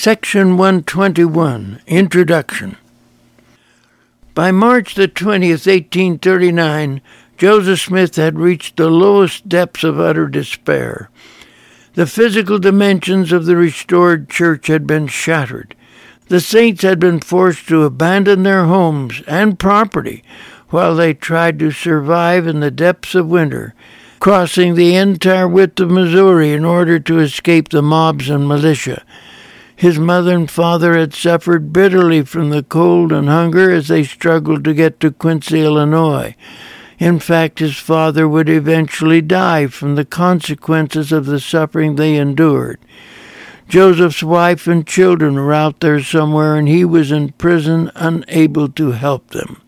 Section 121 Introduction By March the 20th, 1839, Joseph Smith had reached the lowest depths of utter despair. The physical dimensions of the restored church had been shattered. The saints had been forced to abandon their homes and property while they tried to survive in the depths of winter, crossing the entire width of Missouri in order to escape the mobs and militia. His mother and father had suffered bitterly from the cold and hunger as they struggled to get to Quincy, Illinois. In fact, his father would eventually die from the consequences of the suffering they endured. Joseph's wife and children were out there somewhere, and he was in prison, unable to help them.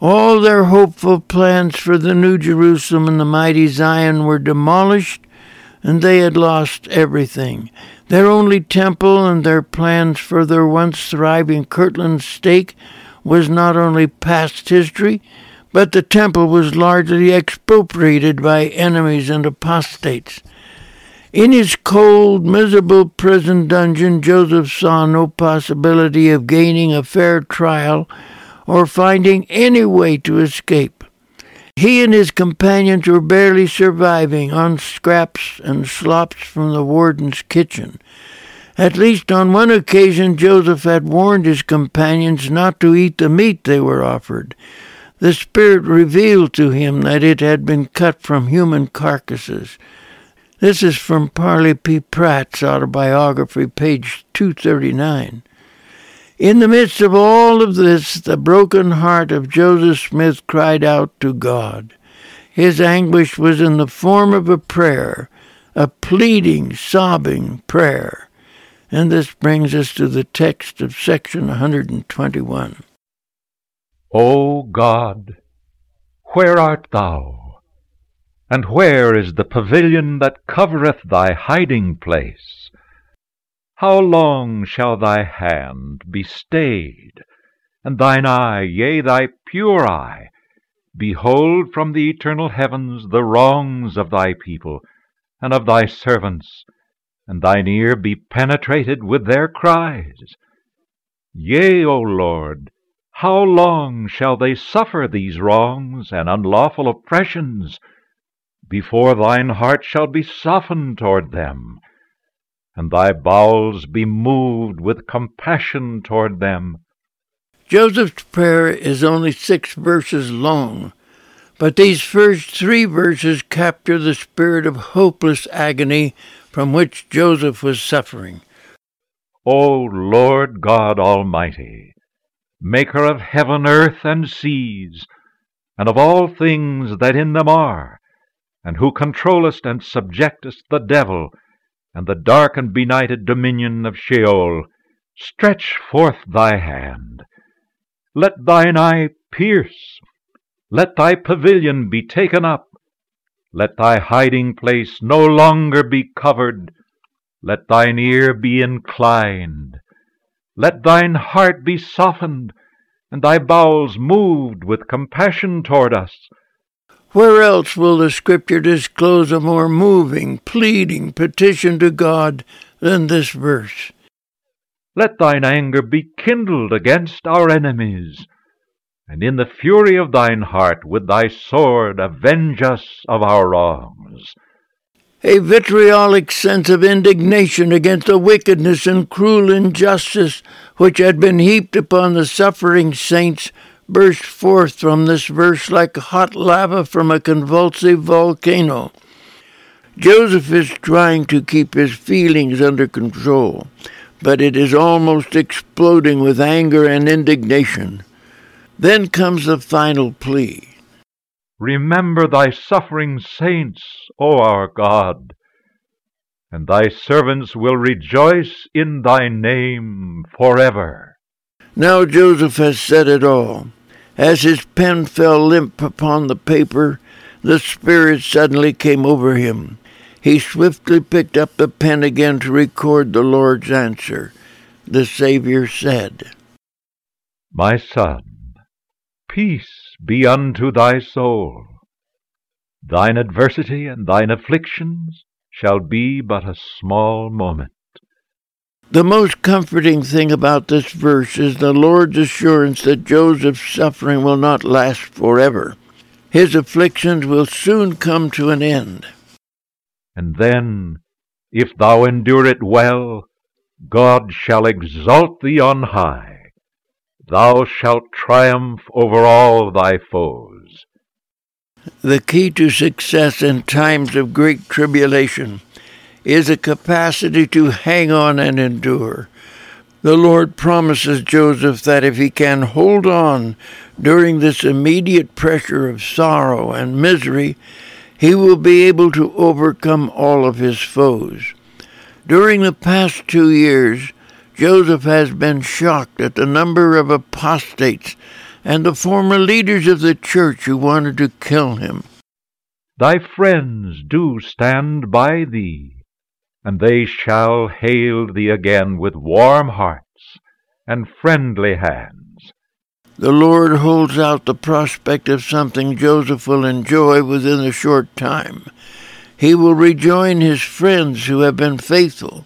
All their hopeful plans for the New Jerusalem and the mighty Zion were demolished, and they had lost everything. Their only temple and their plans for their once thriving Kirtland stake was not only past history, but the temple was largely expropriated by enemies and apostates. In his cold, miserable prison dungeon, Joseph saw no possibility of gaining a fair trial or finding any way to escape. He and his companions were barely surviving on scraps and slops from the warden's kitchen. At least on one occasion, Joseph had warned his companions not to eat the meat they were offered. The Spirit revealed to him that it had been cut from human carcasses. This is from Parley P. Pratt's autobiography, page 239. In the midst of all of this, the broken heart of Joseph Smith cried out to God. His anguish was in the form of a prayer, a pleading, sobbing prayer. And this brings us to the text of section 121. O God, where art thou? And where is the pavilion that covereth thy hiding place? How long shall thy hand be stayed, and thine eye, yea, thy pure eye, behold from the eternal heavens the wrongs of thy people and of thy servants, and thine ear be penetrated with their cries? Yea, O Lord, how long shall they suffer these wrongs and unlawful oppressions before thine heart shall be softened toward them? And thy bowels be moved with compassion toward them. Joseph's prayer is only six verses long, but these first three verses capture the spirit of hopeless agony from which Joseph was suffering. O Lord God Almighty, maker of heaven, earth, and seas, and of all things that in them are, and who controllest and subjectest the devil, and the dark and benighted dominion of Sheol, stretch forth thy hand. Let thine eye pierce. Let thy pavilion be taken up. Let thy hiding place no longer be covered. Let thine ear be inclined. Let thine heart be softened, and thy bowels moved with compassion toward us. Where else will the Scripture disclose a more moving, pleading petition to God than this verse? Let thine anger be kindled against our enemies, and in the fury of thine heart with thy sword avenge us of our wrongs. A vitriolic sense of indignation against the wickedness and cruel injustice which had been heaped upon the suffering saints burst forth from this verse like hot lava from a convulsive volcano. Joseph is trying to keep his feelings under control, but it is almost exploding with anger and indignation. Then comes the final plea Remember thy suffering saints, O our God, and thy servants will rejoice in thy name forever. Now Joseph has said it all. As his pen fell limp upon the paper, the Spirit suddenly came over him. He swiftly picked up the pen again to record the Lord's answer. The Savior said, My son, peace be unto thy soul. Thine adversity and thine afflictions shall be but a small moment. The most comforting thing about this verse is the Lord's assurance that Joseph's suffering will not last forever. His afflictions will soon come to an end. And then, if thou endure it well, God shall exalt thee on high. Thou shalt triumph over all thy foes. The key to success in times of great tribulation is a capacity to hang on and endure. The Lord promises Joseph that if he can hold on during this immediate pressure of sorrow and misery, he will be able to overcome all of his foes. During the past two years, Joseph has been shocked at the number of apostates and the former leaders of the church who wanted to kill him. Thy friends do stand by thee, and they shall hail thee again with warm hearts and friendly hands. The Lord holds out the prospect of something Joseph will enjoy within a short time. He will rejoin his friends who have been faithful,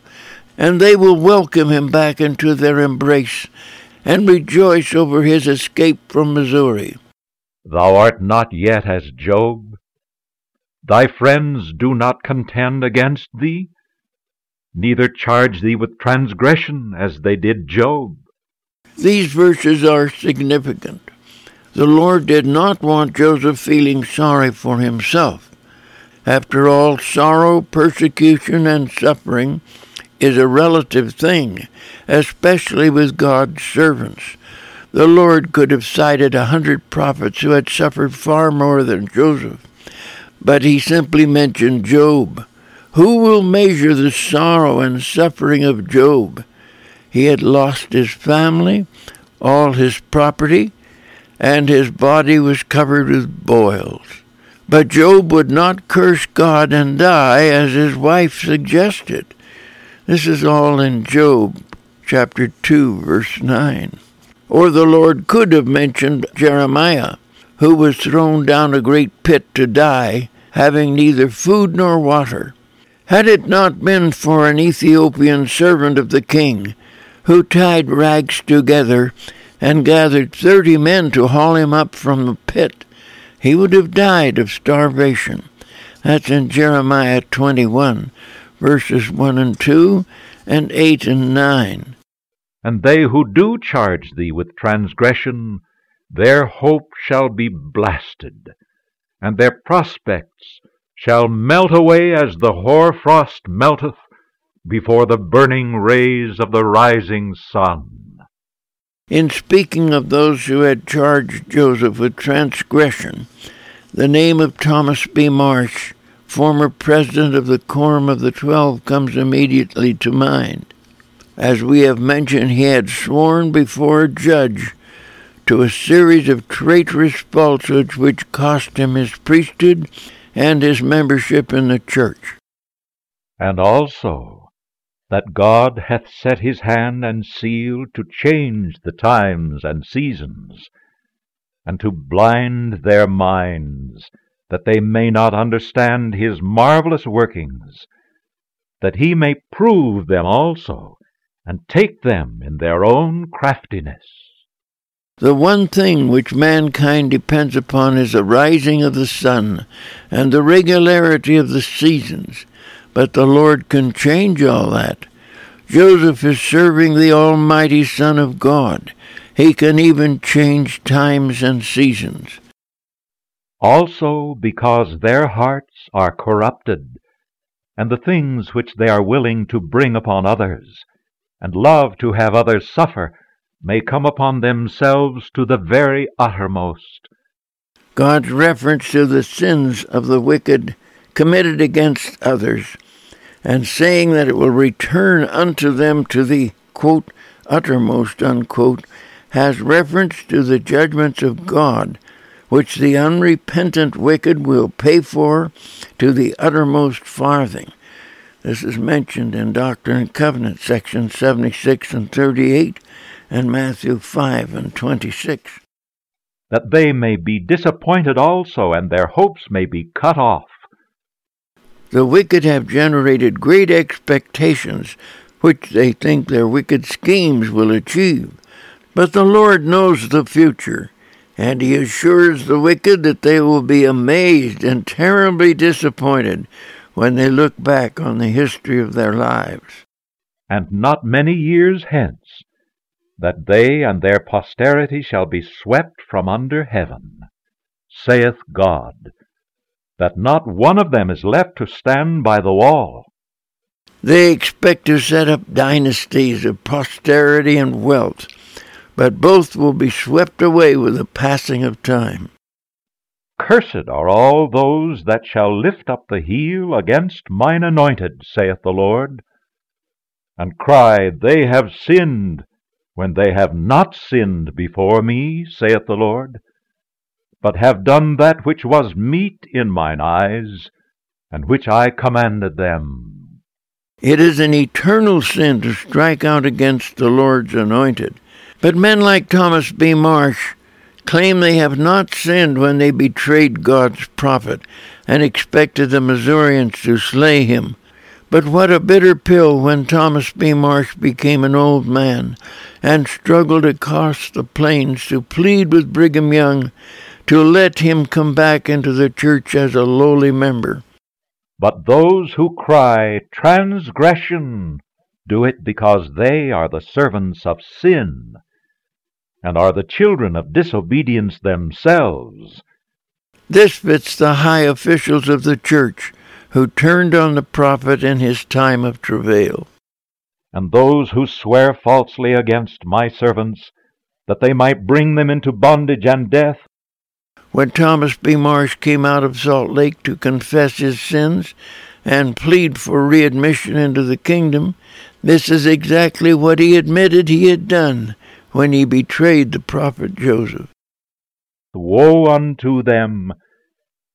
and they will welcome him back into their embrace and rejoice over his escape from Missouri. Thou art not yet as Job. Thy friends do not contend against thee, neither charge thee with transgression as they did Job. These verses are significant. The Lord did not want Joseph feeling sorry for himself. After all, sorrow, persecution, and suffering is a relative thing, especially with God's servants. The Lord could have cited a hundred prophets who had suffered far more than Joseph, but he simply mentioned Job. Who will measure the sorrow and suffering of Job? He had lost his family, all his property, and his body was covered with boils. But Job would not curse God and die as his wife suggested. This is all in Job chapter 2, verse 9. Or the Lord could have mentioned Jeremiah, who was thrown down a great pit to die, having neither food nor water. Had it not been for an Ethiopian servant of the king, who tied rags together and gathered thirty men to haul him up from the pit, he would have died of starvation. That's in Jeremiah 21, verses 1 and 2, and 8 and 9. And they who do charge thee with transgression, their hope shall be blasted, and their prospects shall melt away as the hoar frost melteth before the burning rays of the rising sun. In speaking of those who had charged Joseph with transgression, the name of Thomas B. Marsh former president of the Quorum of the Twelve, comes immediately to mind. As we have mentioned, he had sworn before a judge to a series of traitorous falsehoods which cost him his priesthood and his membership in the church. And also that God hath set his hand and seal to change the times and seasons, and to blind their minds that they may not understand his marvelous workings, that he may prove them also, and take them in their own craftiness. The one thing which mankind depends upon is the rising of the sun and the regularity of the seasons, but the Lord can change all that. Joseph is serving the Almighty Son of God. He can even change times and seasons also because their hearts are corrupted, and the things which they are willing to bring upon others, and love to have others suffer, may come upon themselves to the very uttermost. God's reference to the sins of the wicked committed against others, and saying that it will return unto them to the quote, uttermost, unquote, has reference to the judgments of God which the unrepentant wicked will pay for to the uttermost farthing. This is mentioned in Doctrine and Covenants, sections 76 and 38, and Matthew 5 and 26. That they may be disappointed also, and their hopes may be cut off. The wicked have generated great expectations which they think their wicked schemes will achieve. But the Lord knows the future, and he assures the wicked that they will be amazed and terribly disappointed when they look back on the history of their lives. And not many years hence, that they and their posterity shall be swept from under heaven, saith God, that not one of them is left to stand by the wall. They expect to set up dynasties of posterity and wealth, but both will be swept away with the passing of time. Cursed are all those that shall lift up the heel against mine anointed, saith the Lord, and cry, They have sinned, when they have not sinned before me, saith the Lord, but have done that which was meet in mine eyes, and which I commanded them. It is an eternal sin to strike out against the Lord's anointed. But men like Thomas B. Marsh claim they have not sinned when they betrayed God's prophet and expected the Missourians to slay him. But what a bitter pill when Thomas B. Marsh became an old man and struggled across the plains to plead with Brigham Young to let him come back into the church as a lowly member. But those who cry transgression do it because they are the servants of sin and are the children of disobedience themselves. This fits the high officials of the church who turned on the prophet in his time of travail. And those who swear falsely against my servants, that they might bring them into bondage and death. When Thomas B. Marsh came out of Salt Lake to confess his sins and plead for readmission into the kingdom, this is exactly what he admitted he had done when he betrayed the prophet Joseph. Woe unto them,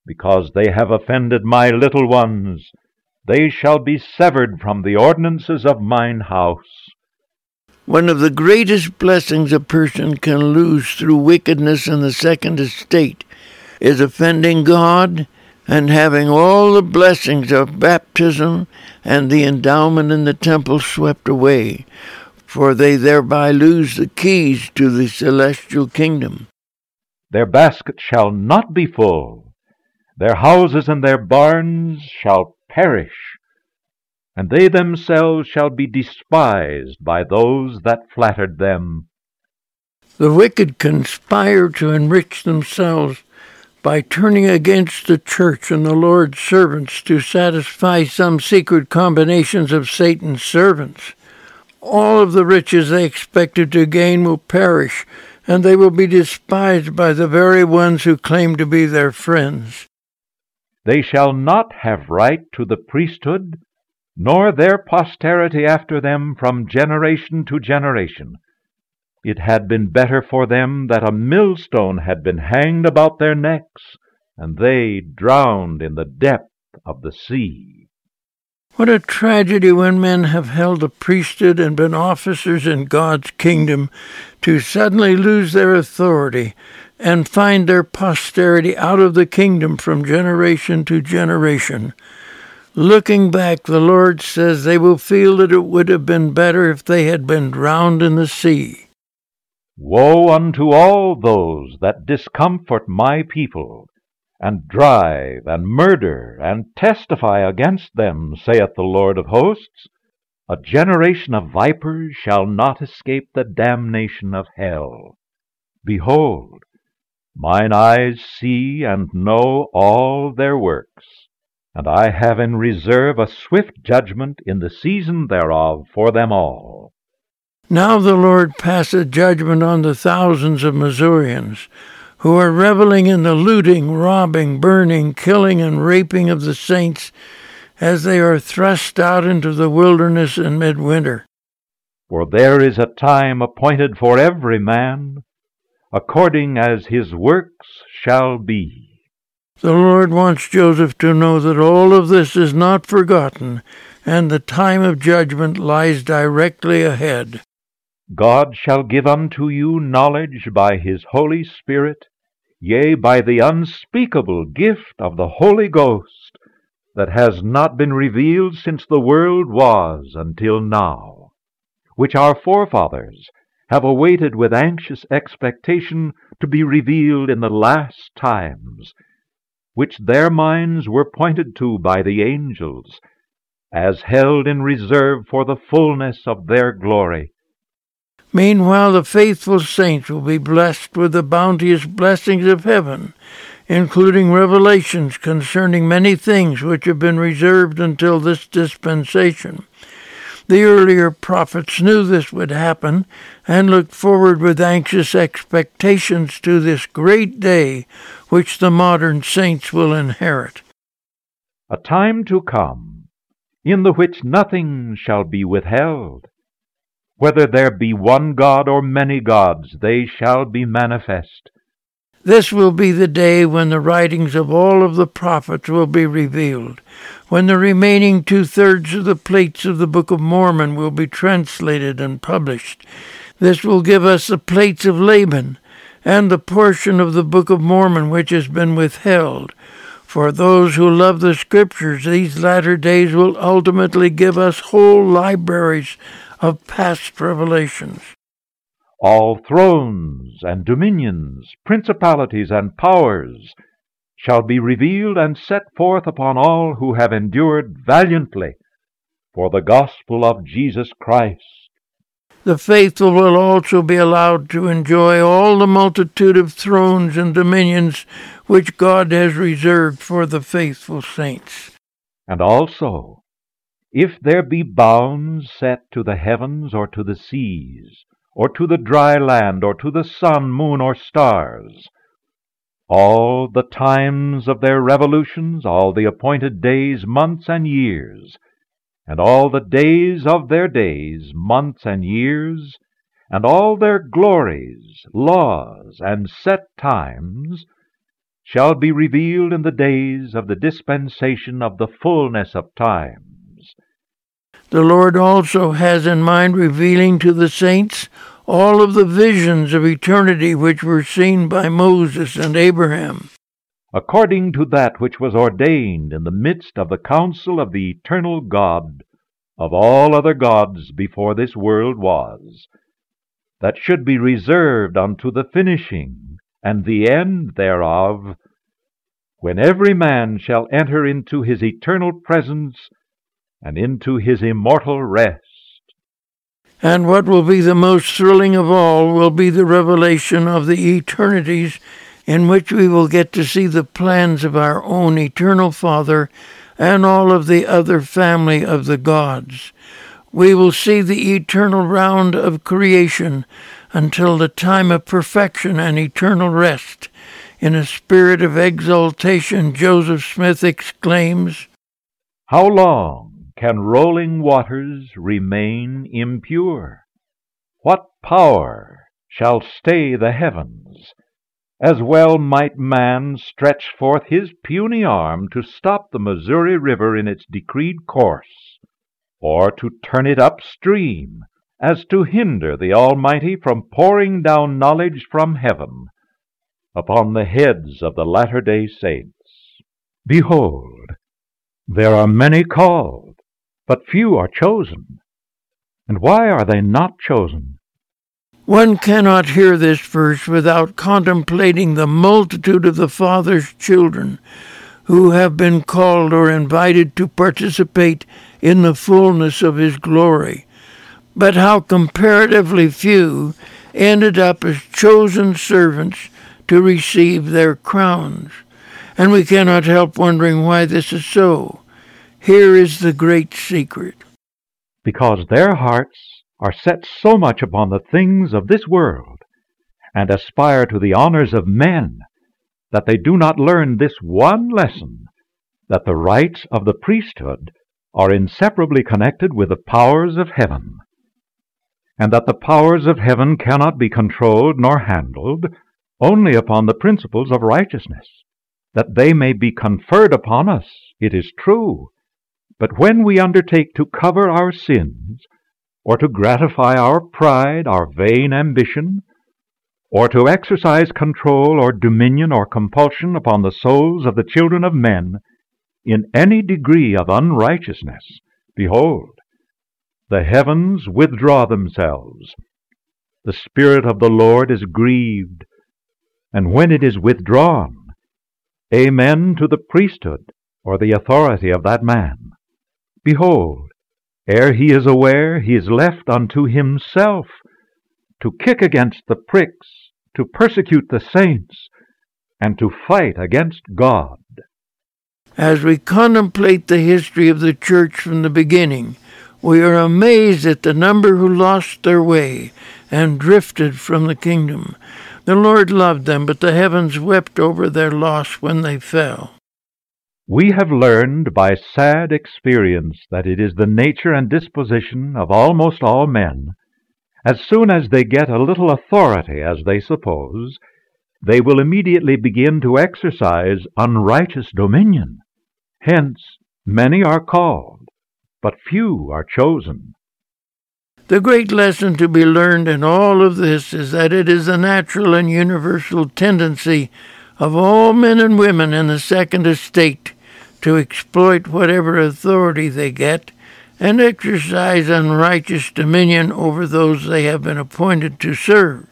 because they have offended my little ones. They shall be severed from the ordinances of mine house. One of the greatest blessings a person can lose through wickedness in the second estate is offending God and having all the blessings of baptism and the endowment in the temple swept away, for they thereby lose the keys to the celestial kingdom. Their basket shall not be full, their houses and their barns shall perish, and they themselves shall be despised by those that flattered them. The wicked conspire to enrich themselves by turning against the church and the Lord's servants to satisfy some secret combinations of Satan's servants all of the riches they expected to gain will perish, and they will be despised by the very ones who claim to be their friends. They shall not have right to the priesthood, nor their posterity after them from generation to generation. It had been better for them that a millstone had been hanged about their necks, and they drowned in the depth of the sea. What a tragedy when men have held the priesthood and been officers in God's kingdom to suddenly lose their authority and find their posterity out of the kingdom from generation to generation. Looking back, the Lord says they will feel that it would have been better if they had been drowned in the sea. Woe unto all those that discomfort my people and drive, and murder, and testify against them, saith the Lord of hosts. A generation of vipers shall not escape the damnation of hell. Behold, mine eyes see and know all their works, and I have in reserve a swift judgment in the season thereof for them all. Now the Lord passeth judgment on the thousands of Missourians who are reveling in the looting, robbing, burning, killing, and raping of the saints as they are thrust out into the wilderness in midwinter. For there is a time appointed for every man, according as his works shall be. The Lord wants Joseph to know that all of this is not forgotten, and the time of judgment lies directly ahead. God shall give unto you knowledge by his Holy Spirit yea, by the unspeakable gift of the Holy Ghost, that has not been revealed since the world was until now, which our forefathers have awaited with anxious expectation to be revealed in the last times, which their minds were pointed to by the angels, as held in reserve for the fullness of their glory. Meanwhile, the faithful saints will be blessed with the bounteous blessings of heaven, including revelations concerning many things which have been reserved until this dispensation. The earlier prophets knew this would happen and looked forward with anxious expectations to this great day which the modern saints will inherit. A time to come, in the which nothing shall be withheld. Whether there be one God or many gods, they shall be manifest. This will be the day when the writings of all of the prophets will be revealed, when the remaining two thirds of the plates of the Book of Mormon will be translated and published. This will give us the plates of Laban and the portion of the Book of Mormon which has been withheld. For those who love the Scriptures, these latter days will ultimately give us whole libraries of past revelations all thrones and dominions, principalities and powers shall be revealed and set forth upon all who have endured valiantly for the gospel of Jesus Christ. The faithful will also be allowed to enjoy all the multitude of thrones and dominions which God has reserved for the faithful saints. And also, if there be bounds set to the heavens or to the seas, or to the dry land, or to the sun, moon, or stars. All the times of their revolutions, all the appointed days, months, and years, and all the days of their days, months, and years, and all their glories, laws, and set times, shall be revealed in the days of the dispensation of the fullness of times. the Lord also has in mind revealing to the saints all of the visions of eternity which were seen by Moses and Abraham. According to that which was ordained in the midst of the counsel of the eternal God of all other gods before this world was, that should be reserved unto the finishing and the end thereof, when every man shall enter into his eternal presence and into his immortal rest. And what will be the most thrilling of all will be the revelation of the eternities in which we will get to see the plans of our own eternal Father and all of the other family of the gods. We will see the eternal round of creation until the time of perfection and eternal rest. In a spirit of exultation, Joseph Smith exclaims, How long? Can rolling waters remain impure? What power shall stay the heavens? As well might man stretch forth his puny arm to stop the Missouri River in its decreed course, or to turn it upstream, as to hinder the Almighty from pouring down knowledge from heaven upon the heads of the latter day saints. Behold, there are many called but few are chosen. And why are they not chosen? One cannot hear this verse without contemplating the multitude of the Father's children who have been called or invited to participate in the fullness of His glory, but how comparatively few ended up as chosen servants to receive their crowns. And we cannot help wondering why this is so. Here is the great secret. Because their hearts are set so much upon the things of this world, and aspire to the honors of men, that they do not learn this one lesson that the rights of the priesthood are inseparably connected with the powers of heaven, and that the powers of heaven cannot be controlled nor handled only upon the principles of righteousness, that they may be conferred upon us, it is true, but when we undertake to cover our sins, or to gratify our pride, our vain ambition, or to exercise control or dominion or compulsion upon the souls of the children of men, in any degree of unrighteousness, behold, the heavens withdraw themselves. The Spirit of the Lord is grieved, and when it is withdrawn, Amen to the priesthood or the authority of that man. Behold, ere he is aware, he is left unto himself to kick against the pricks, to persecute the saints, and to fight against God. As we contemplate the history of the church from the beginning, we are amazed at the number who lost their way and drifted from the kingdom. The Lord loved them, but the heavens wept over their loss when they fell. We have learned by sad experience that it is the nature and disposition of almost all men, as soon as they get a little authority, as they suppose, they will immediately begin to exercise unrighteous dominion. Hence, many are called, but few are chosen. The great lesson to be learned in all of this is that it is a natural and universal tendency of all men and women in the second estate to exploit whatever authority they get and exercise unrighteous dominion over those they have been appointed to serve.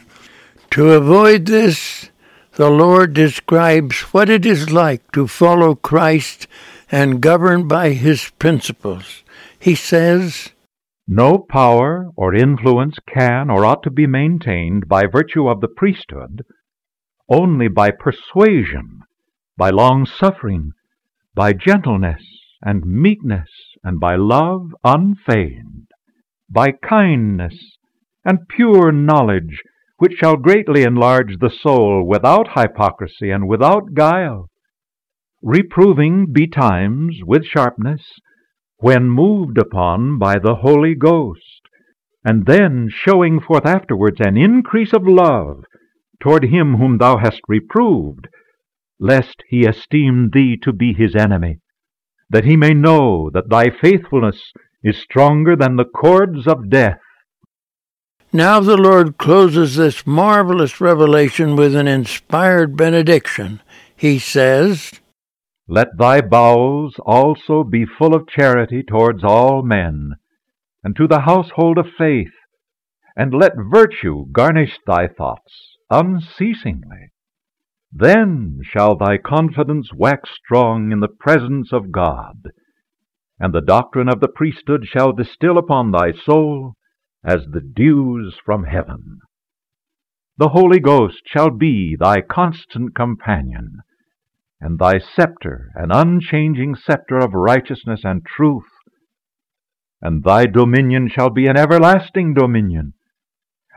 To avoid this, the Lord describes what it is like to follow Christ and govern by his principles. He says, No power or influence can or ought to be maintained by virtue of the priesthood, only by persuasion, by long suffering, by gentleness and meekness, and by love unfeigned, by kindness and pure knowledge, which shall greatly enlarge the soul without hypocrisy and without guile, reproving betimes with sharpness, when moved upon by the Holy Ghost, and then showing forth afterwards an increase of love toward him whom thou hast reproved, lest he esteem thee to be his enemy, that he may know that thy faithfulness is stronger than the cords of death. Now the Lord closes this marvelous revelation with an inspired benediction. He says, let thy bowels also be full of charity towards all men, and to the household of faith, and let virtue garnish thy thoughts unceasingly. Then shall thy confidence wax strong in the presence of God, and the doctrine of the priesthood shall distil upon thy soul as the dews from heaven. The Holy Ghost shall be thy constant companion and thy scepter an unchanging scepter of righteousness and truth. And thy dominion shall be an everlasting dominion,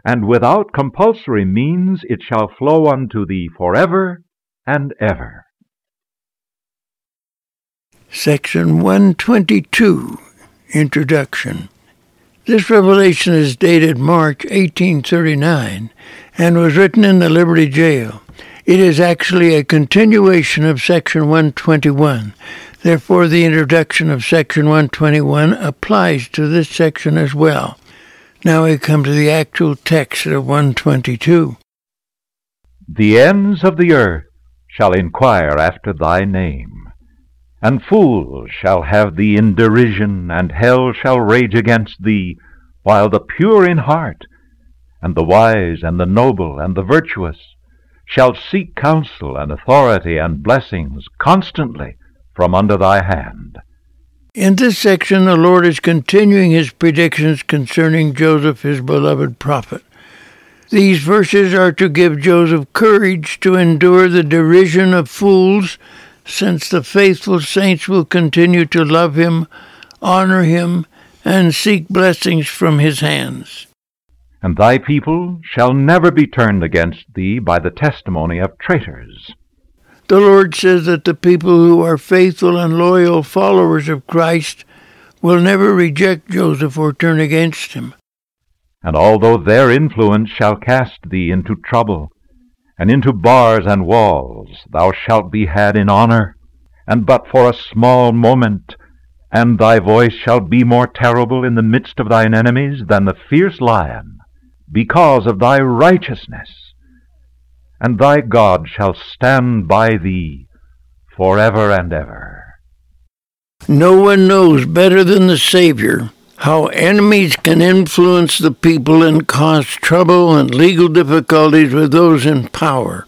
and without compulsory means it shall flow unto thee forever and ever. Section 122 Introduction This revelation is dated March 1839 and was written in the Liberty Jail. It is actually a continuation of Section 121. Therefore, the introduction of Section 121 applies to this section as well. Now we come to the actual text of 122. The ends of the earth shall inquire after thy name, and fools shall have thee in derision, and hell shall rage against thee, while the pure in heart, and the wise, and the noble, and the virtuous, shall seek counsel and authority and blessings constantly from under thy hand. In this section, the Lord is continuing his predictions concerning Joseph, his beloved prophet. These verses are to give Joseph courage to endure the derision of fools, since the faithful saints will continue to love him, honor him, and seek blessings from his hands and thy people shall never be turned against thee by the testimony of traitors. The Lord says that the people who are faithful and loyal followers of Christ will never reject Joseph or turn against him. And although their influence shall cast thee into trouble, and into bars and walls, thou shalt be had in honor, and but for a small moment, and thy voice shall be more terrible in the midst of thine enemies than the fierce lion because of thy righteousness, and thy God shall stand by thee for ever and ever. No one knows better than the Savior how enemies can influence the people and cause trouble and legal difficulties with those in power.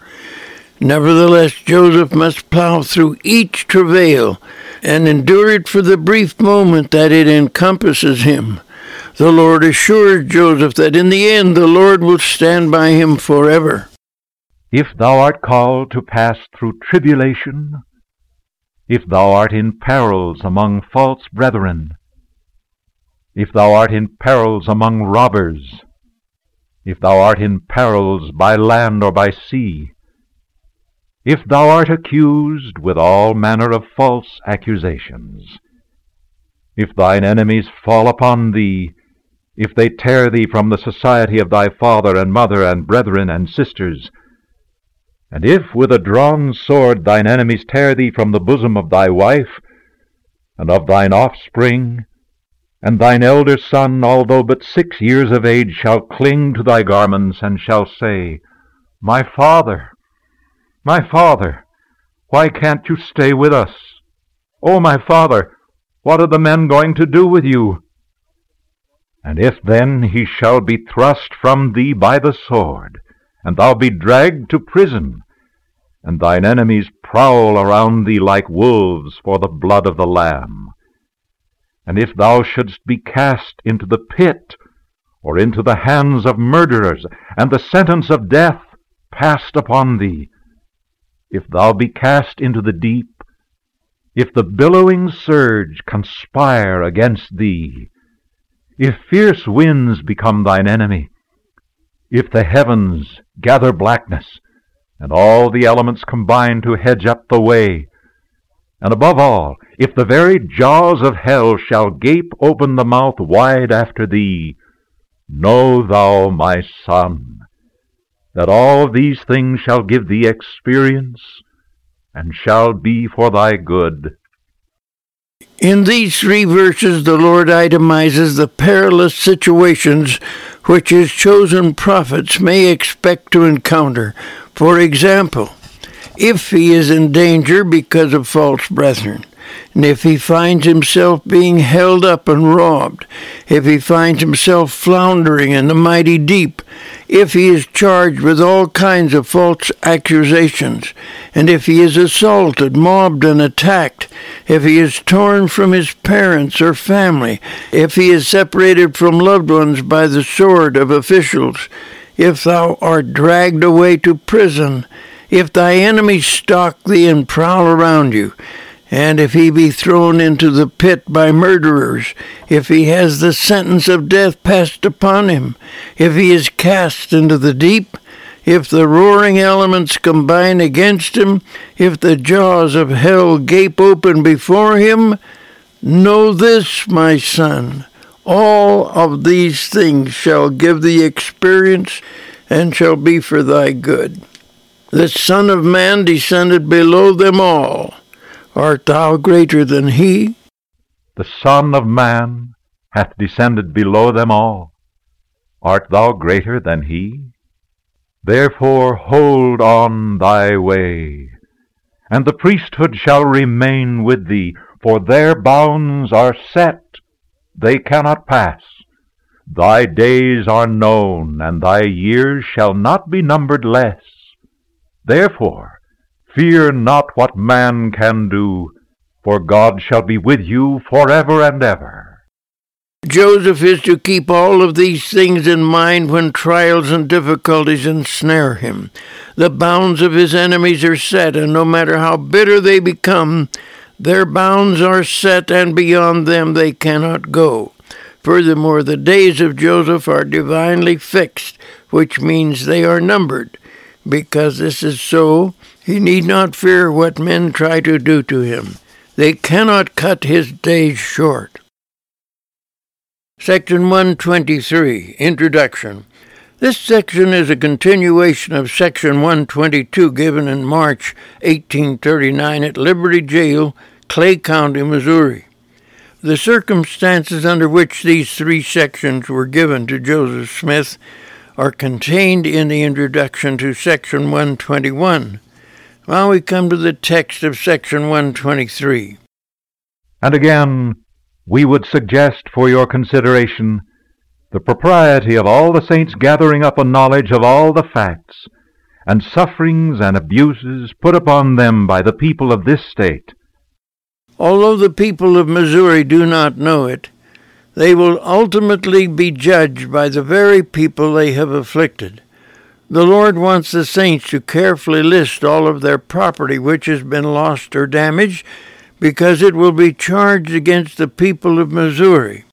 Nevertheless, Joseph must plow through each travail and endure it for the brief moment that it encompasses him. The Lord assures Joseph that in the end the Lord will stand by him forever. If thou art called to pass through tribulation, if thou art in perils among false brethren, if thou art in perils among robbers, if thou art in perils by land or by sea, if thou art accused with all manner of false accusations, if thine enemies fall upon thee, if they tear thee from the society of thy father and mother and brethren and sisters, and if with a drawn sword thine enemies tear thee from the bosom of thy wife, and of thine offspring, and thine elder son, although but six years of age, shall cling to thy garments, and shall say, My father, my father, why can't you stay with us? O oh, my father, what are the men going to do with you? And if then he shall be thrust from thee by the sword, and thou be dragged to prison, and thine enemies prowl around thee like wolves for the blood of the Lamb. And if thou shouldst be cast into the pit, or into the hands of murderers, and the sentence of death passed upon thee, if thou be cast into the deep, if the billowing surge conspire against thee, if fierce winds become thine enemy, if the heavens gather blackness, and all the elements combine to hedge up the way, and above all, if the very jaws of hell shall gape open the mouth wide after thee, know thou, my son, that all these things shall give thee experience, and shall be for thy good. In these three verses, the Lord itemizes the perilous situations which his chosen prophets may expect to encounter. For example, if he is in danger because of false brethren, and if he finds himself being held up and robbed, if he finds himself floundering in the mighty deep, if he is charged with all kinds of false accusations, and if he is assaulted, mobbed, and attacked, if he is torn from his parents or family, if he is separated from loved ones by the sword of officials, if thou art dragged away to prison, if thy enemies stalk thee and prowl around you, and if he be thrown into the pit by murderers, if he has the sentence of death passed upon him, if he is cast into the deep, if the roaring elements combine against him, if the jaws of hell gape open before him, know this, my son, all of these things shall give thee experience and shall be for thy good. The Son of Man descended below them all Art thou greater than he? The Son of Man hath descended below them all. Art thou greater than he? Therefore hold on thy way, and the priesthood shall remain with thee, for their bounds are set, they cannot pass. Thy days are known, and thy years shall not be numbered less. Therefore Fear not what man can do, for God shall be with you forever and ever. Joseph is to keep all of these things in mind when trials and difficulties ensnare him. The bounds of his enemies are set, and no matter how bitter they become, their bounds are set, and beyond them they cannot go. Furthermore, the days of Joseph are divinely fixed, which means they are numbered. Because this is so, he need not fear what men try to do to him. They cannot cut his days short. Section 123 Introduction This section is a continuation of Section 122 given in March 1839 at Liberty Jail, Clay County, Missouri. The circumstances under which these three sections were given to Joseph Smith are contained in the introduction to Section 121. Now we come to the text of section 123. And again, we would suggest for your consideration the propriety of all the saints gathering up a knowledge of all the facts and sufferings and abuses put upon them by the people of this state. Although the people of Missouri do not know it, they will ultimately be judged by the very people they have afflicted. The Lord wants the saints to carefully list all of their property which has been lost or damaged, because it will be charged against the people of Missouri.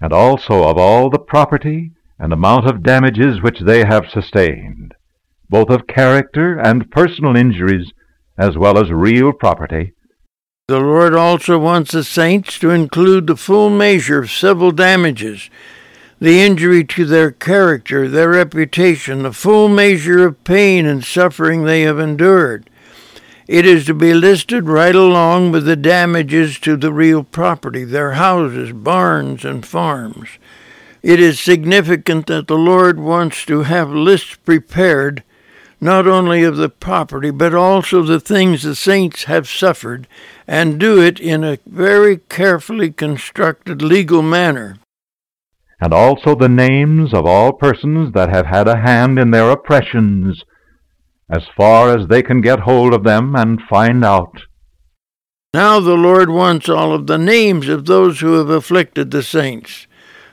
And also of all the property and amount of damages which they have sustained, both of character and personal injuries, as well as real property, the Lord also wants the saints to include the full measure of civil damages, the injury to their character, their reputation, the full measure of pain and suffering they have endured. It is to be listed right along with the damages to the real property, their houses, barns, and farms. It is significant that the Lord wants to have lists prepared not only of the property, but also the things the saints have suffered, and do it in a very carefully constructed legal manner. And also the names of all persons that have had a hand in their oppressions, as far as they can get hold of them and find out. Now the Lord wants all of the names of those who have afflicted the saints.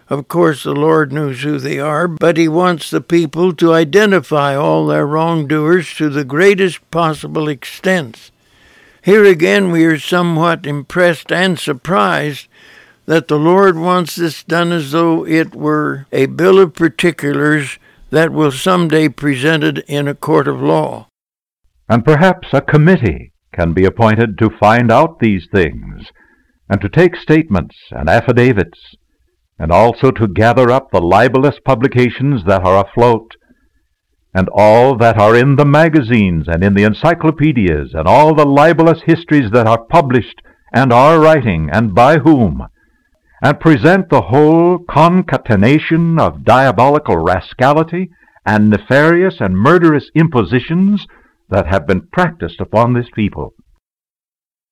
Of course, the Lord knows who they are, but He wants the people to identify all their wrongdoers to the greatest possible extent. Here again, we are somewhat impressed and surprised that the Lord wants this done as though it were a bill of particulars that will someday be presented in a court of law. And perhaps a committee can be appointed to find out these things, and to take statements and affidavits and also to gather up the libelous publications that are afloat, and all that are in the magazines and in the encyclopedias, and all the libelous histories that are published and are writing, and by whom, and present the whole concatenation of diabolical rascality and nefarious and murderous impositions that have been practiced upon this people.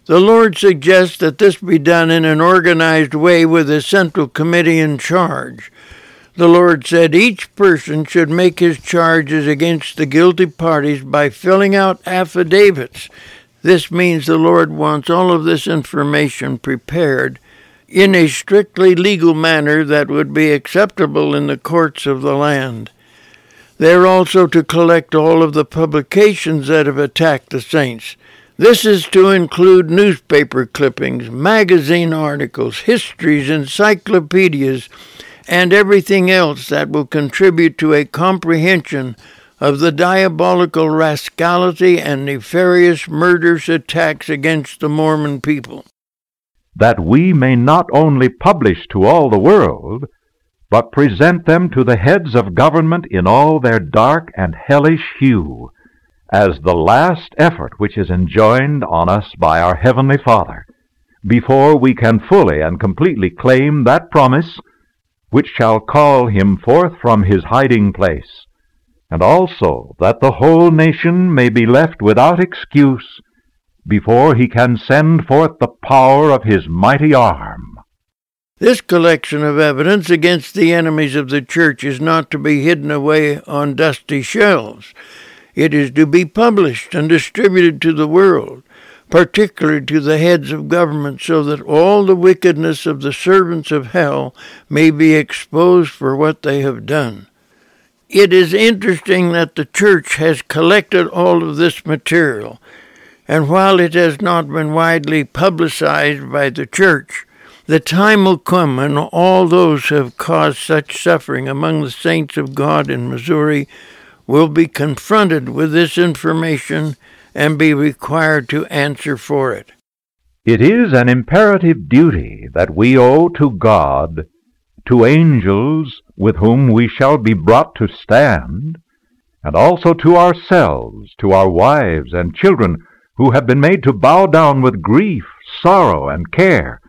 The Lord suggests that this be done in an organized way with a central committee in charge. The Lord said each person should make his charges against the guilty parties by filling out affidavits. This means the Lord wants all of this information prepared in a strictly legal manner that would be acceptable in the courts of the land. They are also to collect all of the publications that have attacked the saints. This is to include newspaper clippings, magazine articles, histories, encyclopedias, and everything else that will contribute to a comprehension of the diabolical rascality and nefarious murderous attacks against the Mormon people. That we may not only publish to all the world, but present them to the heads of government in all their dark and hellish hue as the last effort which is enjoined on us by our Heavenly Father, before we can fully and completely claim that promise which shall call him forth from his hiding place, and also that the whole nation may be left without excuse before he can send forth the power of his mighty arm. This collection of evidence against the enemies of the church is not to be hidden away on dusty shelves. It is to be published and distributed to the world, particularly to the heads of government, so that all the wickedness of the servants of hell may be exposed for what they have done. It is interesting that the church has collected all of this material, and while it has not been widely publicized by the church, the time will come when all those who have caused such suffering among the saints of God in Missouri will be confronted with this information and be required to answer for it. It is an imperative duty that we owe to God, to angels with whom we shall be brought to stand, and also to ourselves, to our wives and children, who have been made to bow down with grief, sorrow, and care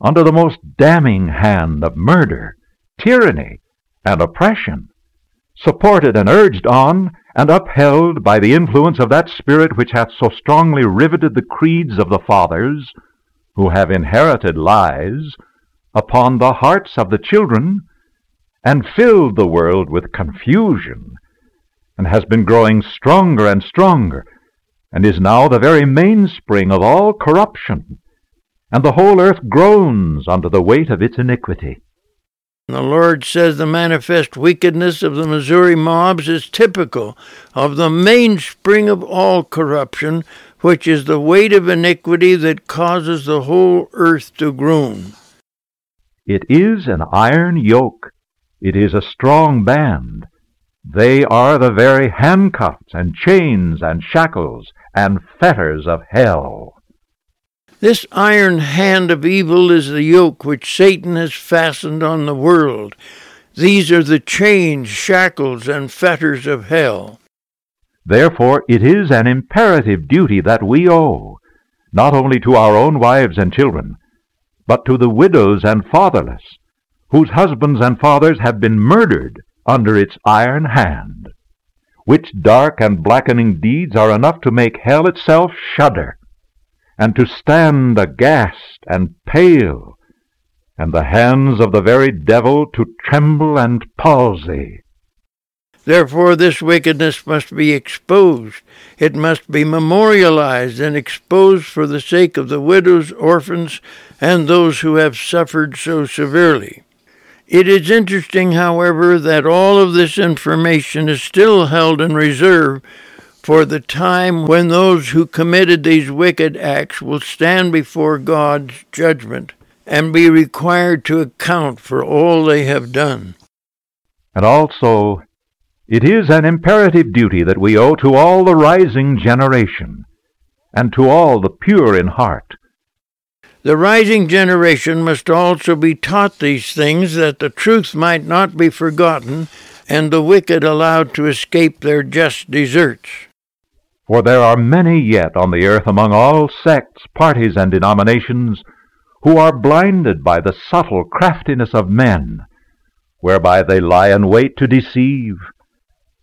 under the most damning hand of murder, tyranny, and oppression supported and urged on and upheld by the influence of that Spirit which hath so strongly riveted the creeds of the fathers, who have inherited lies, upon the hearts of the children, and filled the world with confusion, and has been growing stronger and stronger, and is now the very mainspring of all corruption, and the whole earth groans under the weight of its iniquity. The Lord says the manifest wickedness of the Missouri mobs is typical of the mainspring of all corruption, which is the weight of iniquity that causes the whole earth to groan. It is an iron yoke. It is a strong band. They are the very handcuffs and chains and shackles and fetters of hell. This iron hand of evil is the yoke which Satan has fastened on the world. These are the chains, shackles, and fetters of hell. Therefore, it is an imperative duty that we owe, not only to our own wives and children, but to the widows and fatherless, whose husbands and fathers have been murdered under its iron hand, which dark and blackening deeds are enough to make hell itself shudder and to stand aghast and pale, and the hands of the very devil to tremble and palsy. Therefore, this wickedness must be exposed. It must be memorialized and exposed for the sake of the widows, orphans, and those who have suffered so severely. It is interesting, however, that all of this information is still held in reserve for the time when those who committed these wicked acts will stand before God's judgment and be required to account for all they have done. And also, it is an imperative duty that we owe to all the rising generation and to all the pure in heart. The rising generation must also be taught these things that the truth might not be forgotten and the wicked allowed to escape their just deserts. For there are many yet on the earth among all sects, parties, and denominations who are blinded by the subtle craftiness of men, whereby they lie in wait to deceive,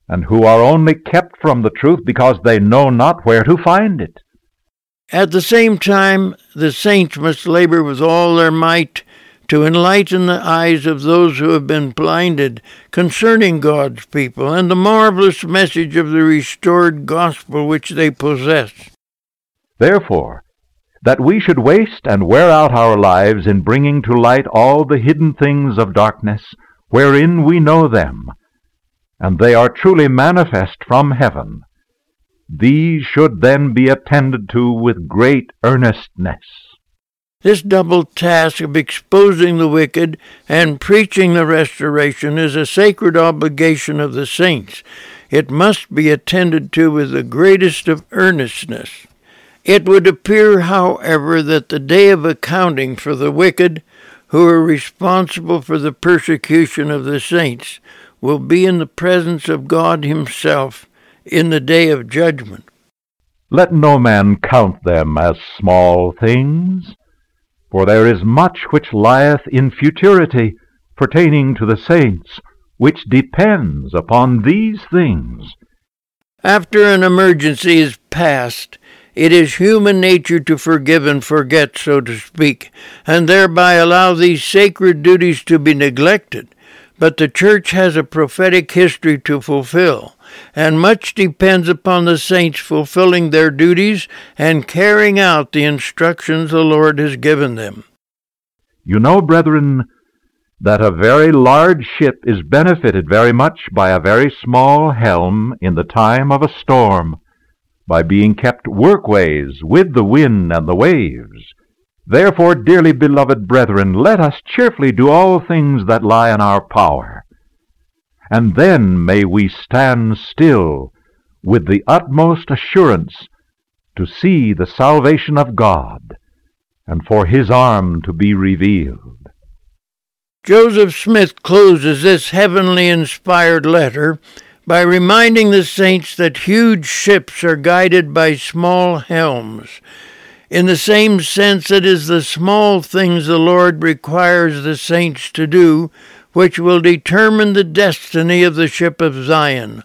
and who are only kept from the truth because they know not where to find it. At the same time, the saints must labor with all their might to enlighten the eyes of those who have been blinded concerning God's people and the marvelous message of the restored gospel which they possess. Therefore, that we should waste and wear out our lives in bringing to light all the hidden things of darkness, wherein we know them, and they are truly manifest from heaven. These should then be attended to with great earnestness. This double task of exposing the wicked and preaching the restoration is a sacred obligation of the saints. It must be attended to with the greatest of earnestness. It would appear, however, that the day of accounting for the wicked, who are responsible for the persecution of the saints, will be in the presence of God Himself in the day of judgment. Let no man count them as small things for there is much which lieth in futurity pertaining to the saints, which depends upon these things. After an emergency is past, it is human nature to forgive and forget, so to speak, and thereby allow these sacred duties to be neglected. But the Church has a prophetic history to fulfill, and much depends upon the saints fulfilling their duties and carrying out the instructions the Lord has given them. You know, brethren, that a very large ship is benefited very much by a very small helm in the time of a storm, by being kept workways with the wind and the waves. Therefore, dearly beloved brethren, let us cheerfully do all things that lie in our power and then may we stand still with the utmost assurance to see the salvation of God and for his arm to be revealed. Joseph Smith closes this heavenly inspired letter by reminding the saints that huge ships are guided by small helms. In the same sense, it is the small things the Lord requires the saints to do which will determine the destiny of the ship of Zion,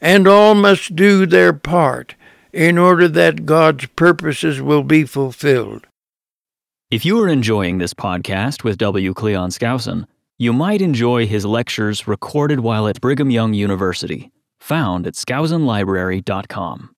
and all must do their part in order that God's purposes will be fulfilled. If you are enjoying this podcast with W. Cleon Skousen, you might enjoy his lectures recorded while at Brigham Young University, found at skousenlibrary.com.